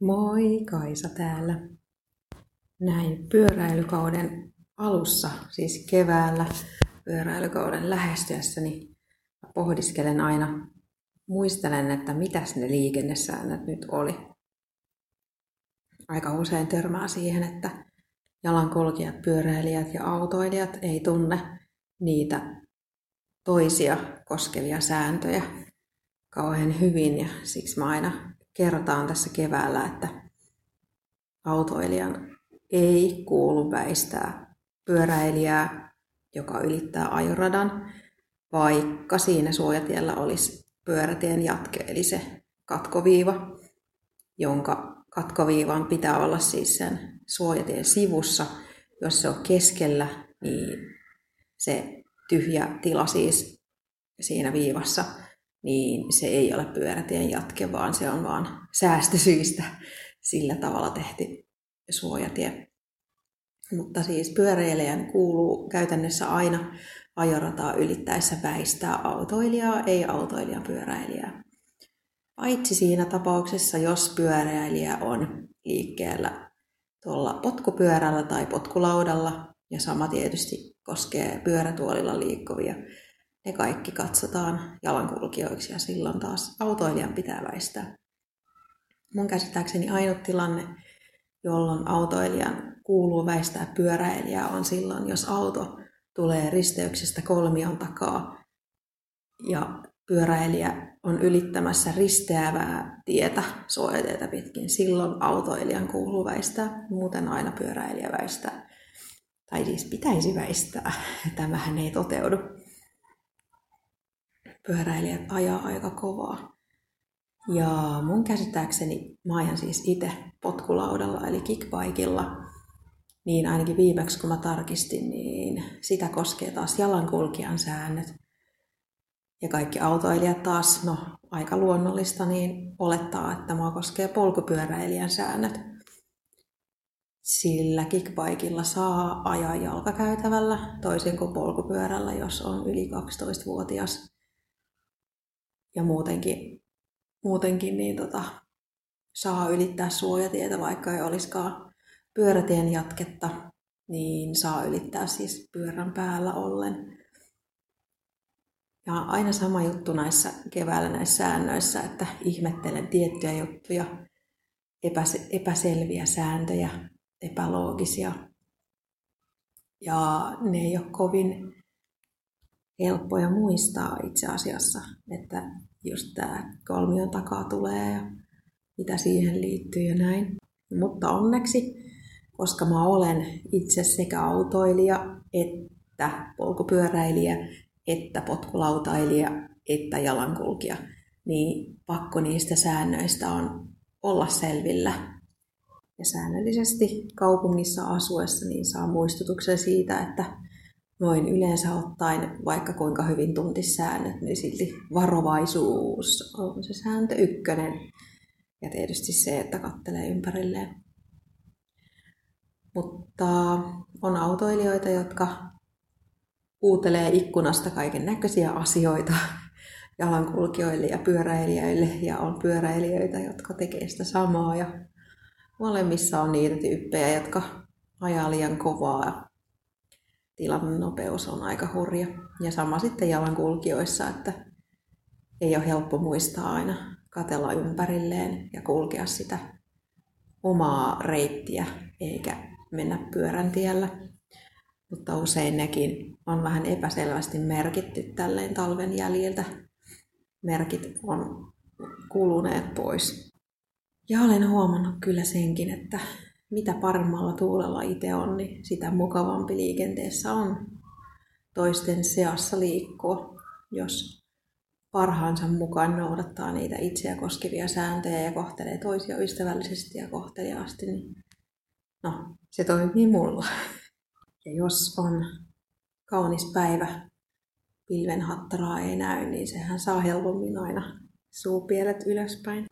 Moi, Kaisa täällä. Näin pyöräilykauden alussa, siis keväällä pyöräilykauden lähestyessä, niin pohdiskelen aina, muistelen, että mitäs ne liikennesäännöt nyt oli. Aika usein törmää siihen, että jalankulkijat, pyöräilijät ja autoilijat ei tunne niitä toisia koskevia sääntöjä kauhean hyvin ja siksi mä aina kertaan tässä keväällä, että autoilijan ei kuulu väistää pyöräilijää, joka ylittää ajoradan, vaikka siinä suojatiellä olisi pyörätien jatke, eli se katkoviiva, jonka katkoviivan pitää olla siis sen suojatien sivussa. Jos se on keskellä, niin se tyhjä tila siis siinä viivassa niin se ei ole pyörätien jatke, vaan se on vaan säästösyistä sillä tavalla tehty suojatie. Mutta siis pyöräilijän kuuluu käytännössä aina ajorataa ylittäessä väistää autoilijaa, ei autoilijan pyöräilijää. Paitsi siinä tapauksessa, jos pyöräilijä on liikkeellä tuolla potkupyörällä tai potkulaudalla, ja sama tietysti koskee pyörätuolilla liikkuvia ne kaikki katsotaan jalankulkijoiksi ja silloin taas autoilijan pitää väistää. Mun käsittääkseni ainut tilanne, jolloin autoilijan kuuluu väistää pyöräilijää on silloin, jos auto tulee risteyksestä kolmion takaa ja pyöräilijä on ylittämässä risteävää tietä suojatietä pitkin. Silloin autoilijan kuuluu väistää, muuten aina pyöräilijä väistää. Tai siis pitäisi väistää. Tämähän ei toteudu pyöräilijät ajaa aika kovaa. Ja mun käsittääkseni mä ajan siis itse potkulaudalla eli kickbikeilla, niin ainakin viimeksi kun mä tarkistin, niin sitä koskee taas jalankulkijan säännöt. Ja kaikki autoilijat taas, no aika luonnollista, niin olettaa, että mua koskee polkupyöräilijän säännöt. Sillä kickbikeilla saa ajaa jalkakäytävällä, toisin kuin polkupyörällä, jos on yli 12-vuotias ja muutenkin, muutenkin niin tota, saa ylittää suojatietä, vaikka ei olisikaan pyörätien jatketta, niin saa ylittää siis pyörän päällä ollen. Ja aina sama juttu näissä keväällä näissä säännöissä, että ihmettelen tiettyjä juttuja, epäselviä sääntöjä, epäloogisia. Ja ne ei ole kovin helppoja muistaa itse asiassa, että just tämä kolmion takaa tulee ja mitä siihen liittyy ja näin. Mutta onneksi, koska mä olen itse sekä autoilija että polkupyöräilijä, että potkulautailija, että jalankulkija, niin pakko niistä säännöistä on olla selvillä. Ja säännöllisesti kaupungissa asuessa niin saa muistutuksen siitä, että noin yleensä ottaen, vaikka kuinka hyvin tuntisi säännöt, niin silti varovaisuus on se sääntö ykkönen. Ja tietysti se, että kattelee ympärilleen. Mutta on autoilijoita, jotka kuutelee ikkunasta kaiken näköisiä asioita jalankulkijoille ja pyöräilijöille. Ja on pyöräilijöitä, jotka tekee sitä samaa. Ja molemmissa on niitä tyyppejä, jotka ajaa liian kovaa tilanne nopeus on aika hurja. Ja sama sitten jalankulkijoissa, että ei ole helppo muistaa aina katella ympärilleen ja kulkea sitä omaa reittiä eikä mennä pyörän tiellä. Mutta usein nekin on vähän epäselvästi merkitty tälleen talven jäljiltä. Merkit on kuluneet pois. Ja olen huomannut kyllä senkin, että mitä paremmalla tuulella itse on, niin sitä mukavampi liikenteessä on toisten seassa liikkua, jos parhaansa mukaan noudattaa niitä itseä koskevia sääntöjä ja kohtelee toisia ystävällisesti ja kohteliaasti, niin no, se toimii mulla. Ja jos on kaunis päivä, pilvenhattaraa ei näy, niin sehän saa helpommin aina suupielet ylöspäin.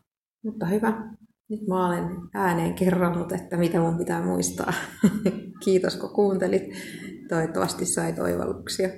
Mutta hyvä, nyt mä olen ääneen kerronut, että mitä mun pitää muistaa. Kiitos kun kuuntelit. Toivottavasti sai toivalluksia.